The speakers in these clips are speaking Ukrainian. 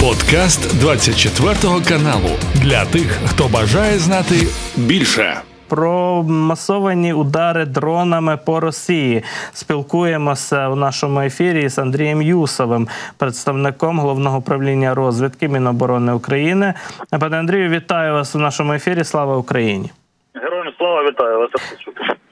Подкаст 24 каналу для тих, хто бажає знати більше. Про масовані удари дронами по Росії спілкуємося у нашому ефірі з Андрієм Юсовим, представником головного управління розвідки Міноборони України. Пане Андрію, вітаю вас у нашому ефірі. Слава Україні! Героям слава вітаю вас.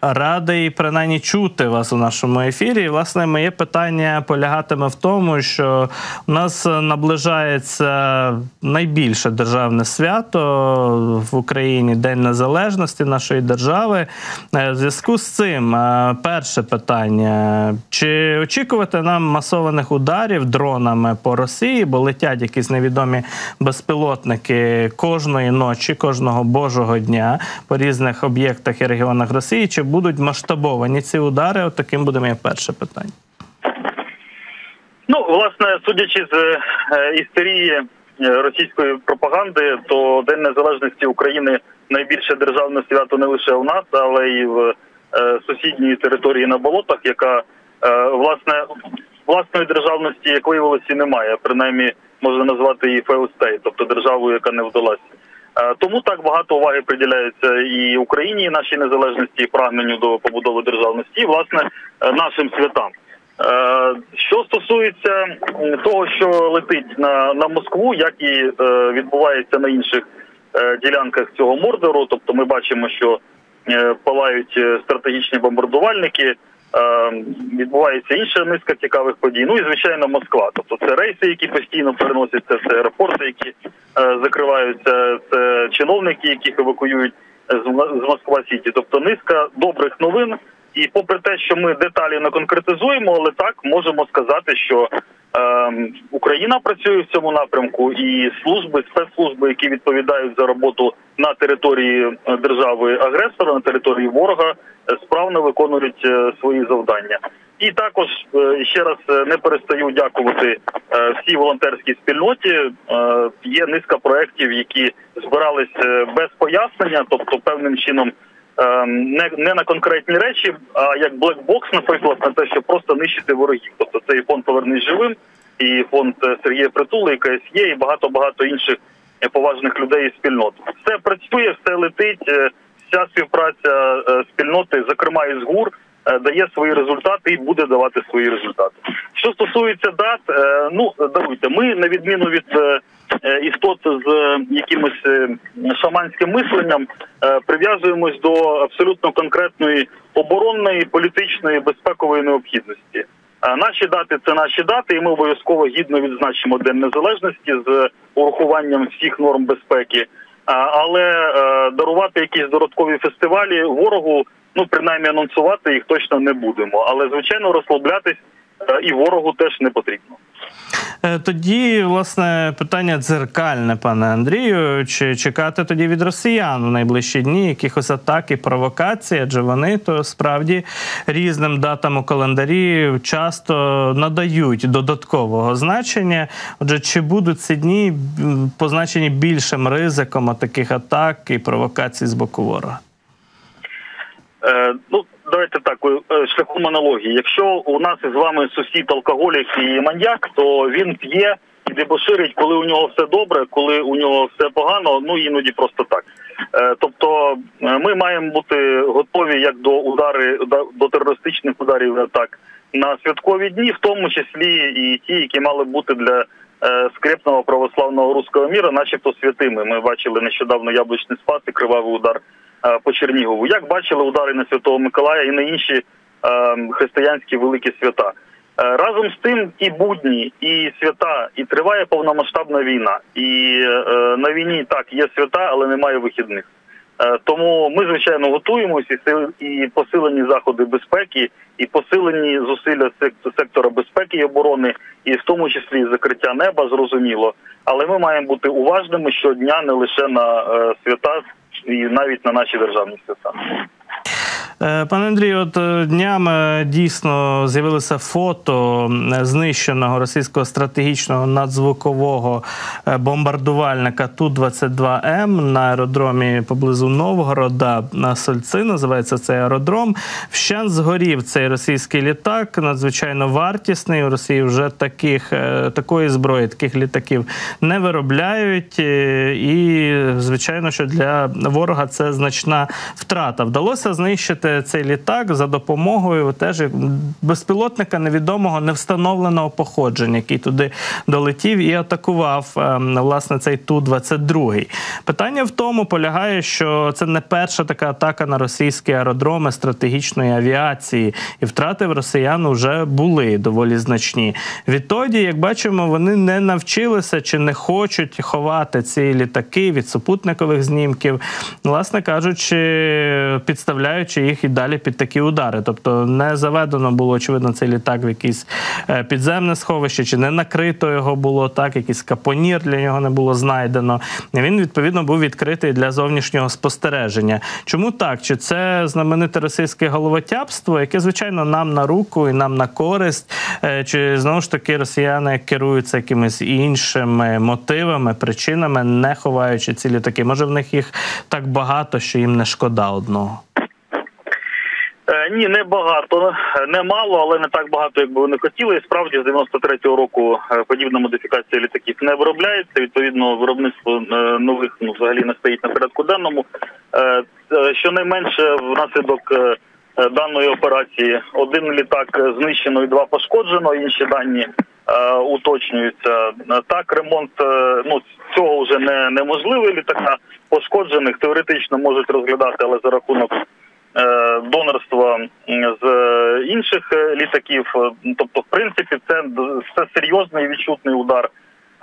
Радий принаймні чути вас у нашому ефірі. І, власне, моє питання полягатиме в тому, що у нас наближається найбільше державне свято в Україні День Незалежності нашої держави. Е, в зв'язку з цим е, перше питання: чи очікувати нам масованих ударів дронами по Росії, бо летять якісь невідомі безпілотники кожної ночі, кожного божого дня по різних об'єктах і регіонах Росії? Чи будуть масштабовані ці удари? От таким буде моє перше питання. Ну, власне, судячи з е, істерії е, російської пропаганди, то День Незалежності України найбільше державне свято не лише у нас, але й в е, сусідній території на болотах, яка власне власної державності, як виявилося, немає. Принаймні можна назвати її феостей, тобто державою, яка не вдалася. Е, тому так багато уваги приділяється і Україні, і нашій незалежності, і прагненню до побудови державності, і власне е, нашим святам. Е, що стосується того, що летить на на Москву, як і відбувається на інших ділянках цього мордору, тобто ми бачимо, що палають стратегічні бомбардувальники. Відбувається інша низка цікавих подій. Ну і звичайно, Москва. Тобто це рейси, які постійно переносяться, це аеропорти, які Е, закриваються це чиновники, яких евакуюють з Москва Сіті. Тобто низка добрих новин. І попри те, що ми деталі не конкретизуємо, але так можемо сказати, що е, Україна працює в цьому напрямку, і служби, спецслужби, які відповідають за роботу на території е, держави агресора, на території ворога, е, справно виконують свої завдання. І також е, ще раз е, не перестаю дякувати е, всій волонтерській спільноті. Є низка проєктів, які збирались без пояснення, тобто певним чином не не на конкретні речі, а як блекбокс, наприклад, на те, щоб просто нищити ворогів. Тобто це і фонд «Повернись живим, і фонд Сергія Притули, і КСЄ, і багато багато інших поважних людей і спільнот. Все працює, все летить. Вся співпраця спільноти, зокрема із ГУР. Е, дає свої результати і буде давати свої результати. Що стосується дат, е, ну даруйте, ми на відміну від е, істот з якимось шаманським мисленням прив'язуємось до абсолютно конкретної оборонної, політичної безпекової необхідності. Наші дати це наші дати, і ми обов'язково гідно відзначимо День Незалежності з урахуванням всіх норм безпеки. Але дарувати якісь додаткові фестивалі ворогу ну принаймні анонсувати їх точно не будемо. Але звичайно розслаблятись е, і ворогу теж не потрібно. Е, тоді, власне, питання дзеркальне, пане Андрію. Чи чекати тоді від росіян у найближчі дні якихось атак і провокацій? Адже вони то справді різним датам у календарі часто надають додаткового значення. Отже, чи будуть ці дні позначені більшим ризиком таких атак і провокацій з боку ворога? Е, ну, давайте так, е, шляхом аналогії. Якщо у нас із вами сусід алкоголік і маньяк, то він п'є і дебоширить, коли у нього все добре, коли у нього все погано, ну іноді просто так. Е, тобто ми маємо бути готові як до удари до терористичних ударів атак на святкові дні, в тому числі і ті, які мали бути для скрепного православного руського міра, начебто святими. Ми бачили нещодавно яблучний спас і кривавий удар Е, по Чернігову. Як бачили удари на Святого Миколая і на інші е, християнські великі свята. Е, разом з тим, і будні, і свята, і триває повномасштабна війна. І на війні так є свята, але немає вихідних. Тому ми звичайно готуємося і посилені заходи безпеки, і посилені зусилля сектора безпеки і оборони, і в тому числі закриття неба, зрозуміло. Але ми маємо бути уважними щодня не лише на свята і навіть на наші державні свята. Е, пане Андрію, от е, днями дійсно з'явилося фото знищеного російського стратегічного надзвукового е, бомбардувальника Ту-22М на аеродромі поблизу Новгорода на Сольци. Називається цей аеродром. Вщен згорів цей російський літак. Надзвичайно вартісний. У Росії вже таких такої зброї, таких літаків не виробляють. І звичайно, що для ворога це значна втрата. Вдалося знищити цей літак за допомогою теж безпілотника невідомого невстановленого походження, який туди долетів і атакував ем, власне цей ту 22 Питання в тому полягає, що це не перша така атака на російські аеродроми стратегічної авіації, і втрати в росіян вже були доволі значні. Відтоді, як бачимо, вони не навчилися чи не хочуть ховати ці літаки від супутникових знімків, власне кажучи, підставляючи їх і далі під такі удари. Тобто не заведено було очевидно цей літак в якийсь е, підземне сховище, чи не накрито його було так, якийсь капонір для нього не було знайдено. Він відповідно був відкритий для зовнішнього спостереження. Чому так? Чи це знамените російське головотяпство, яке звичайно нам на руку і нам на користь, е, чи знову ж таки росіяни керуються якимись іншими мотивами, причинами, не ховаючи ці літаки? Може в них їх так багато, що їм не шкода одного. Е, ні, не багато, не мало, але не так багато, як би вони хотіли. І справді з 93-го року е, подібна модифікація літаків не виробляється. Відповідно, виробництво е, нових ну взагалі не стоїть на порядку денному. Щонайменше внаслідок даної операції один літак знищено і два пошкоджено. Інші дані уточнюються. Так, ремонт ну цього вже не неможливий. Літака пошкоджених теоретично можуть розглядати, але за рахунок. Е, донорства з інших е, літаків. Тобто, в принципі, це це серйозний відчутний удар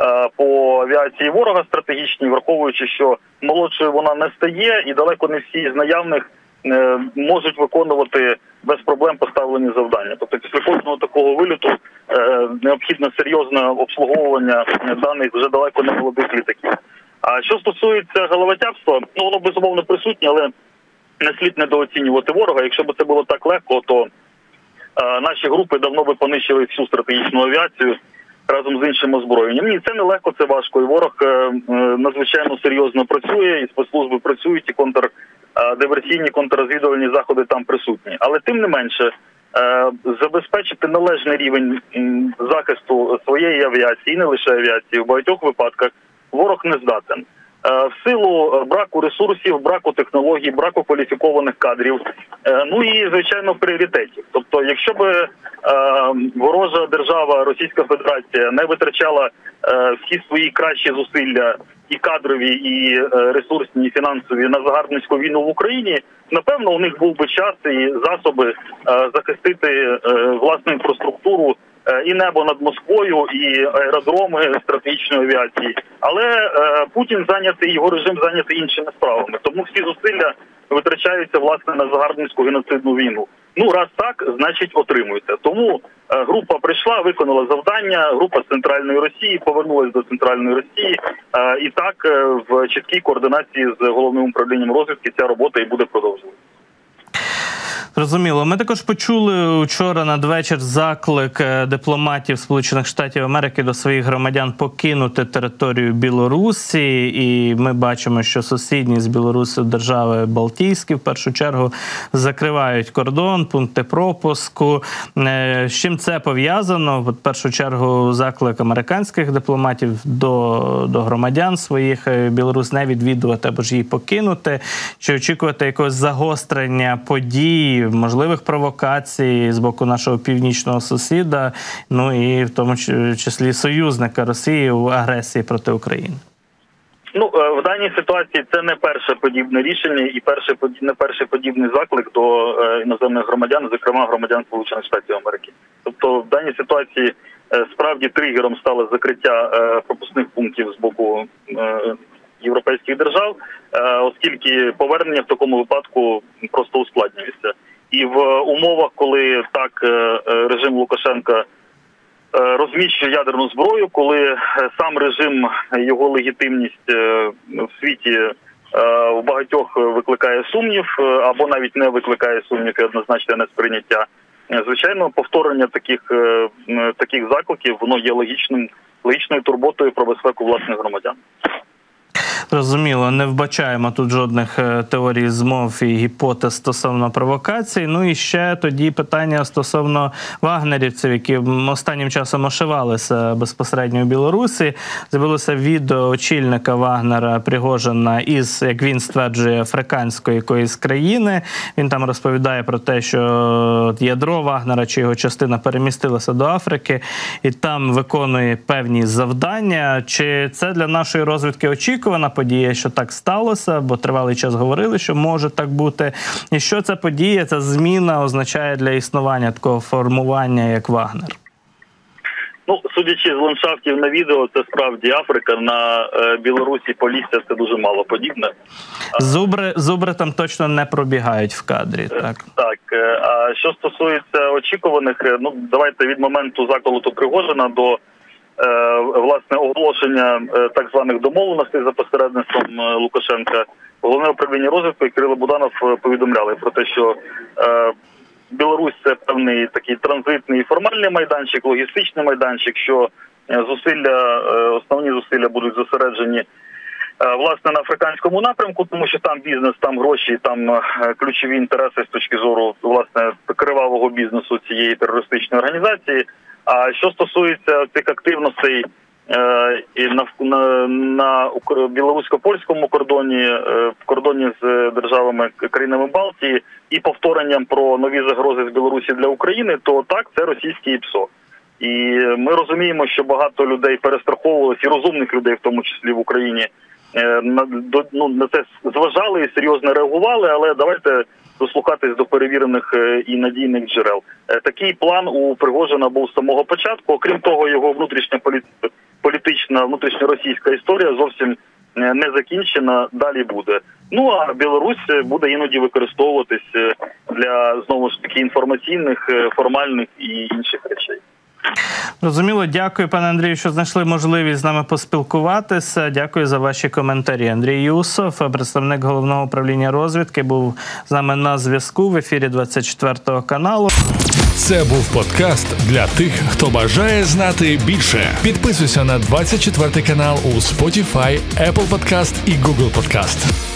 е, по авіації ворога стратегічній, враховуючи, що молодшою вона не стає, і далеко не всі з наявних можуть виконувати без проблем поставлені завдання. Тобто, після кожного такого виліту необхідне серйозне обслуговування даних вже далеко не молодих літаків. А що стосується головотяпства, ну воно безумовно присутнє, але не слід недооцінювати ворога. Якщо б це було так легко, то е, наші групи давно би понищили всю стратегічну авіацію разом з іншим озброєнням. Ні, це не легко, це важко. І ворог е, е, надзвичайно серйозно працює, і спецслужби працюють, і контрдиверсійні, контррозвідувальні заходи там присутні. Але тим не менше. Забезпечити належний рівень захисту своєї авіації, не лише авіації, в багатьох випадках ворог не здатен. Е, в силу е, браку ресурсів, браку технологій, браку кваліфікованих кадрів, е, ну і звичайно пріоритетів. Тобто, якщо б ворожа держава Російська Федерація не витрачала всі свої кращі зусилля і кадрові, і ресурсні, і фінансові на загарбницьку війну в Україні, напевно, у них був би час і засоби захистити власну інфраструктуру. Е, і небо над Москвою, і аеродроми стратегічної авіації. Але е, Путін зайнятий його режим зайнятий іншими справами. Тому всі зусилля витрачаються власне на загарбницьку геноцидну війну. Ну раз так, значить отримується. Тому е, група прийшла, виконала завдання. Група з центральної Росії повернулася до центральної Росії, і так в чіткій координації з головним управлінням розвідки ця робота і буде продовжуватися. Зрозуміло. Ми також почули вчора надвечір заклик е, дипломатів Сполучених Штатів Америки до своїх громадян покинути територію Білорусі, і ми бачимо, що сусідні з Білорусі держави Балтійські в першу чергу закривають кордон, пункти пропуску. Е, з чим це пов'язано? В першу чергу заклик американських дипломатів до до громадян своїх е, Білорусь не відвідувати або ж її покинути, чи очікувати якогось загострення подій можливих провокацій з боку нашого північного сусіда, ну і в тому числі союзника Росії у агресії проти України. Ну е, в даній ситуації це не перше подібне рішення і перше не перший подібний заклик до е, іноземних громадян, зокрема громадян Сполучених Штатів Америки. Тобто в даній ситуації е, справді тригером стало закриття пропускних пунктів з боку європейських держав, оскільки повернення в такому випадку просто ускладнюється. І в умовах, коли так е, е, режим Лукашенка е, розміщує ядерну зброю, коли сам режим його легітимність в світі у багатьох викликає сумнів, або навіть не викликає сумнів і однозначне несприйняття. Звичайно, повторення таких таких закликів воно є логічним логічною турботою про безпеку власних громадян. Зрозуміло, не вбачаємо тут жодних е, теорій змов і гіпотез стосовно провокацій. Ну і ще тоді питання стосовно вагнерівців, які останнім часом ошивалися безпосередньо у Білорусі. З'явилося відео очільника Вагнера Пригожина із, як він стверджує, африканської якоїсь країни. Він там розповідає про те, що ядро Вагнера чи його частина перемістилася до Африки і там виконує певні завдання. Чи це для нашої розвідки очікувана подія, що так сталося? Бо тривалий час говорили, що може так бути. І що ця подія, ця зміна означає для існування такого формування, як Вагнер? Ну, судячи з ландшафтів на відео, це справді Африка. На е, Білорусі Полісся це дуже мало подібне. Зубри, зубри там точно не пробігають в кадрі. Так Так, е, а що стосується очікуваних, е, ну давайте від моменту заколоту Пригожина до е, власне оголошення е, так званих домовленостей за посередництвом е, Лукашенка, головне управління розвитку і Кирило Буданов е, повідомляли про те, що е, Білорусь це певний такий транзитний формальний майданчик, логістичний майданчик, що е, зусилля, е, основні зусилля будуть зосереджені е, власне на африканському напрямку, тому що там бізнес, там гроші, там е, ключові інтереси з точки зору власне кривавого бізнесу цієї терористичної організації. А що стосується цих активностей е, і на, на, на білорусько польському кордоні, е, в кордоні з державами країнами Балтії і повторенням про нові загрози з Білорусі для України, то так це російський ПСО. І ми розуміємо, що багато людей перестраховувалися, і розумних людей, в тому числі в Україні, ну на це зважали і серйозно реагували. Але давайте дослухатись до перевірених е, і надійних джерел. Е, Такий план у Пригожина був з самого початку. Окрім того, його внутрішня полі- політична внутрішньоросійська історія зовсім е, не закінчена. Далі буде. Ну а Білорусь е, буде іноді використовуватись е, для знову ж таки інформаційних, е, формальних і інших речей. Зрозуміло, дякую, пане Андрію, що знайшли можливість з нами поспілкуватися. Дякую за ваші коментарі. Андрій Юсов, представник головного управління розвідки, був з нами на зв'язку в ефірі 24 каналу. Це був подкаст для тих, хто бажає знати більше. Підписуйся на 24 канал у Spotify, Apple Podcast і Google Podcast.